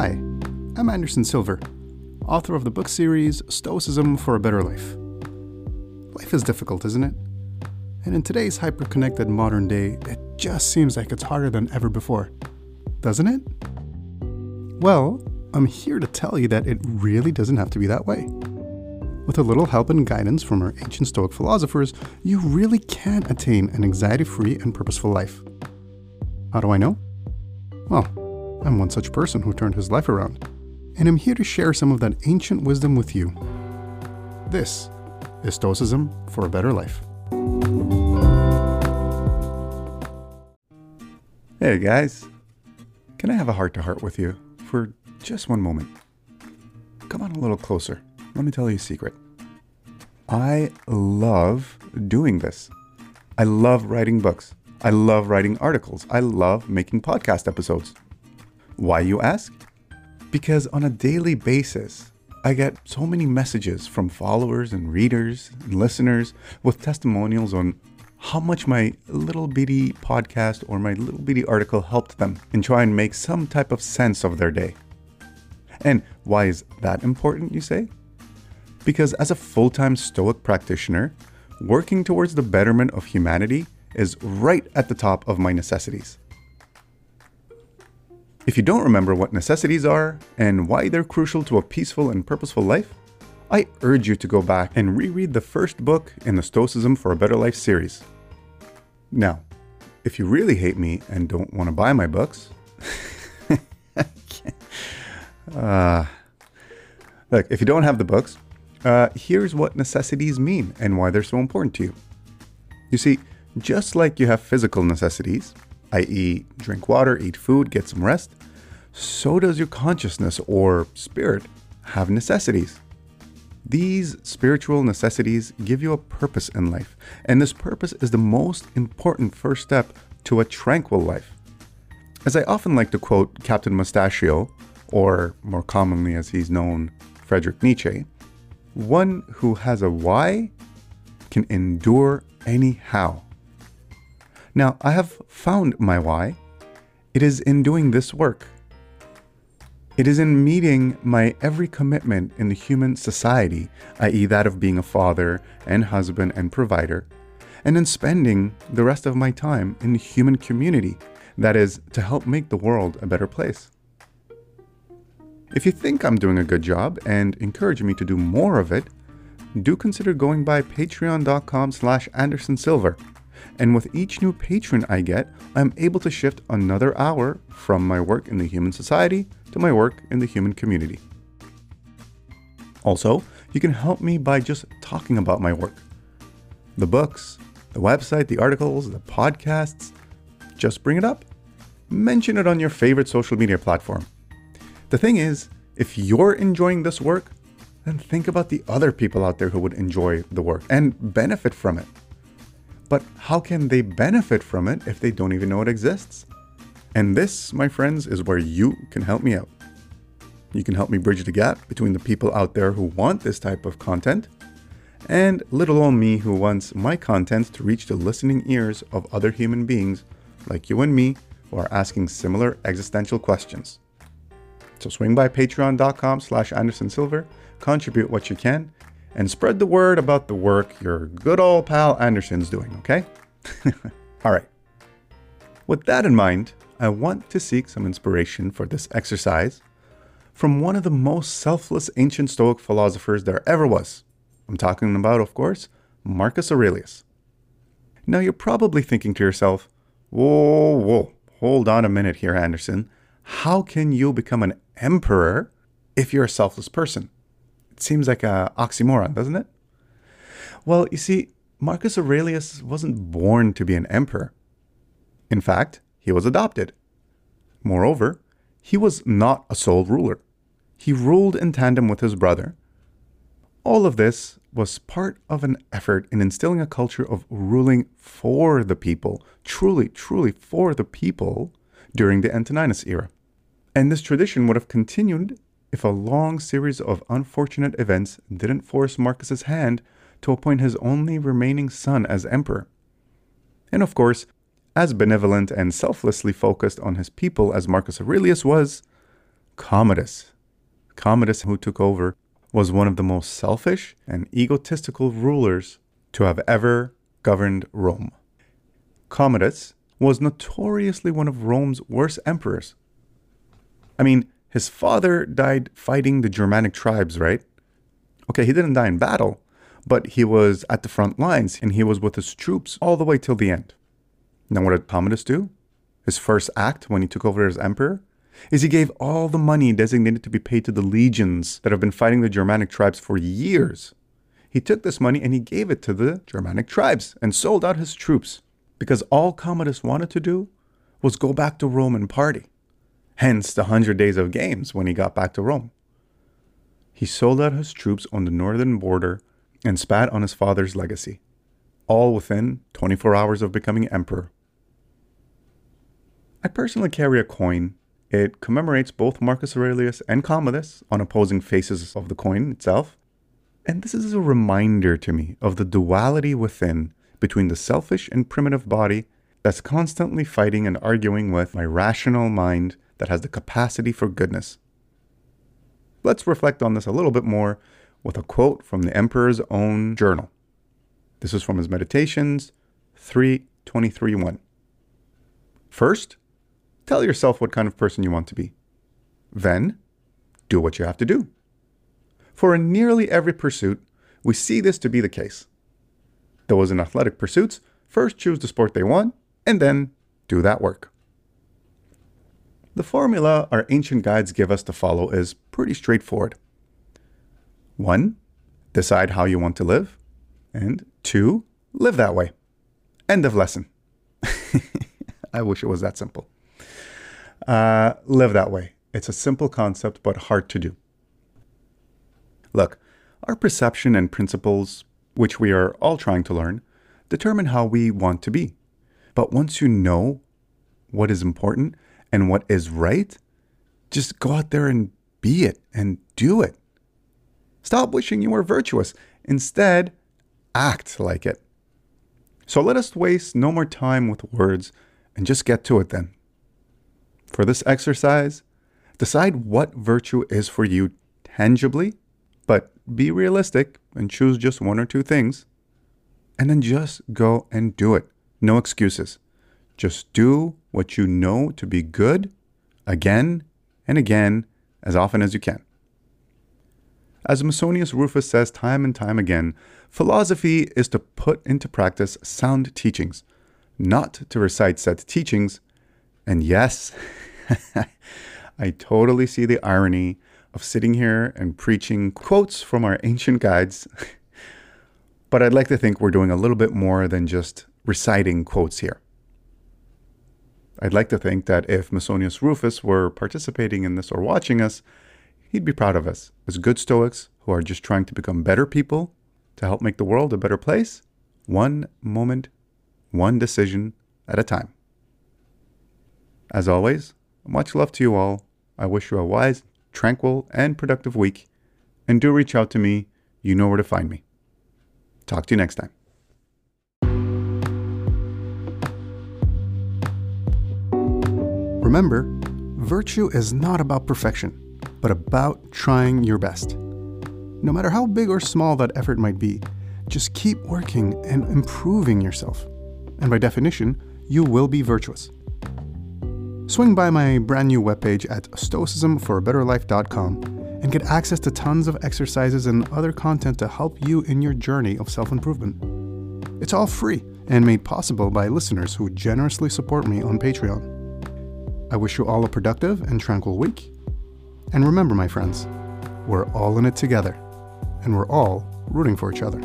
Hi, I'm Anderson Silver, author of the book series Stoicism for a Better Life. Life is difficult, isn't it? And in today's hyper-connected modern day, it just seems like it's harder than ever before, doesn't it? Well, I'm here to tell you that it really doesn't have to be that way. With a little help and guidance from our ancient Stoic philosophers, you really can attain an anxiety free and purposeful life. How do I know? Well, I'm one such person who turned his life around, and I'm here to share some of that ancient wisdom with you. This is Stoicism for a Better Life. Hey guys, can I have a heart to heart with you for just one moment? Come on a little closer. Let me tell you a secret. I love doing this. I love writing books. I love writing articles. I love making podcast episodes. Why, you ask? Because on a daily basis, I get so many messages from followers and readers and listeners with testimonials on how much my little bitty podcast or my little bitty article helped them and try and make some type of sense of their day. And why is that important, you say? Because as a full time Stoic practitioner, working towards the betterment of humanity is right at the top of my necessities. If you don't remember what necessities are and why they're crucial to a peaceful and purposeful life, I urge you to go back and reread the first book in the Stoicism for a Better Life series. Now, if you really hate me and don't want to buy my books, uh, look, if you don't have the books, uh, here's what necessities mean and why they're so important to you. You see, just like you have physical necessities, i.e., drink water, eat food, get some rest, so does your consciousness or spirit have necessities. These spiritual necessities give you a purpose in life, and this purpose is the most important first step to a tranquil life. As I often like to quote Captain Mustachio, or more commonly as he's known, Friedrich Nietzsche, one who has a why can endure any how. Now, I have found my why. It is in doing this work. It is in meeting my every commitment in the human society, i.e., that of being a father and husband and provider, and in spending the rest of my time in the human community, that is, to help make the world a better place. If you think I'm doing a good job and encourage me to do more of it, do consider going by patreon.com slash andersonsilver. And with each new patron I get, I'm able to shift another hour from my work in the human society to my work in the human community. Also, you can help me by just talking about my work. The books, the website, the articles, the podcasts, just bring it up. Mention it on your favorite social media platform. The thing is, if you're enjoying this work, then think about the other people out there who would enjoy the work and benefit from it. But how can they benefit from it if they don't even know it exists? And this, my friends, is where you can help me out. You can help me bridge the gap between the people out there who want this type of content and little old me who wants my content to reach the listening ears of other human beings like you and me who are asking similar existential questions. So swing by patreon.com slash andersonsilver, contribute what you can, and spread the word about the work your good old pal Anderson's doing, okay? All right. With that in mind, I want to seek some inspiration for this exercise from one of the most selfless ancient Stoic philosophers there ever was. I'm talking about, of course, Marcus Aurelius. Now, you're probably thinking to yourself, whoa, whoa, hold on a minute here, Anderson. How can you become an emperor if you're a selfless person? Seems like a oxymoron, doesn't it? Well, you see, Marcus Aurelius wasn't born to be an emperor. In fact, he was adopted. Moreover, he was not a sole ruler. He ruled in tandem with his brother. All of this was part of an effort in instilling a culture of ruling for the people, truly, truly for the people, during the Antoninus era. And this tradition would have continued if a long series of unfortunate events didn't force Marcus's hand to appoint his only remaining son as emperor. And of course, as benevolent and selflessly focused on his people as Marcus Aurelius was, Commodus. Commodus, who took over, was one of the most selfish and egotistical rulers to have ever governed Rome. Commodus was notoriously one of Rome's worst emperors. I mean, his father died fighting the Germanic tribes, right? Okay, he didn't die in battle, but he was at the front lines and he was with his troops all the way till the end. Now, what did Commodus do? His first act when he took over as emperor is he gave all the money designated to be paid to the legions that have been fighting the Germanic tribes for years. He took this money and he gave it to the Germanic tribes and sold out his troops because all Commodus wanted to do was go back to Rome and party. Hence the 100 days of games when he got back to Rome. He sold out his troops on the northern border and spat on his father's legacy, all within 24 hours of becoming emperor. I personally carry a coin. It commemorates both Marcus Aurelius and Commodus on opposing faces of the coin itself. And this is a reminder to me of the duality within between the selfish and primitive body that's constantly fighting and arguing with my rational mind that has the capacity for goodness. Let's reflect on this a little bit more with a quote from the emperor's own journal. This is from his Meditations 3:23:1. First, Tell yourself what kind of person you want to be. Then, do what you have to do. For in nearly every pursuit, we see this to be the case. Those in athletic pursuits first choose the sport they want and then do that work. The formula our ancient guides give us to follow is pretty straightforward. One, decide how you want to live. And two, live that way. End of lesson. I wish it was that simple. Uh, live that way. It's a simple concept, but hard to do. Look, our perception and principles, which we are all trying to learn, determine how we want to be. But once you know what is important and what is right, just go out there and be it and do it. Stop wishing you were virtuous. Instead, act like it. So let us waste no more time with words and just get to it then. For this exercise, decide what virtue is for you tangibly, but be realistic and choose just one or two things. And then just go and do it. No excuses. Just do what you know to be good again and again as often as you can. As Musonius Rufus says time and time again, philosophy is to put into practice sound teachings, not to recite said teachings, and yes, I totally see the irony of sitting here and preaching quotes from our ancient guides. but I'd like to think we're doing a little bit more than just reciting quotes here. I'd like to think that if Musonius Rufus were participating in this or watching us, he'd be proud of us as good Stoics who are just trying to become better people to help make the world a better place, one moment, one decision at a time. As always, much love to you all. I wish you a wise, tranquil, and productive week. And do reach out to me. You know where to find me. Talk to you next time. Remember, virtue is not about perfection, but about trying your best. No matter how big or small that effort might be, just keep working and improving yourself. And by definition, you will be virtuous swing by my brand new webpage at stoicismforabetterlife.com and get access to tons of exercises and other content to help you in your journey of self improvement. It's all free and made possible by listeners who generously support me on Patreon. I wish you all a productive and tranquil week. And remember, my friends, we're all in it together, and we're all rooting for each other.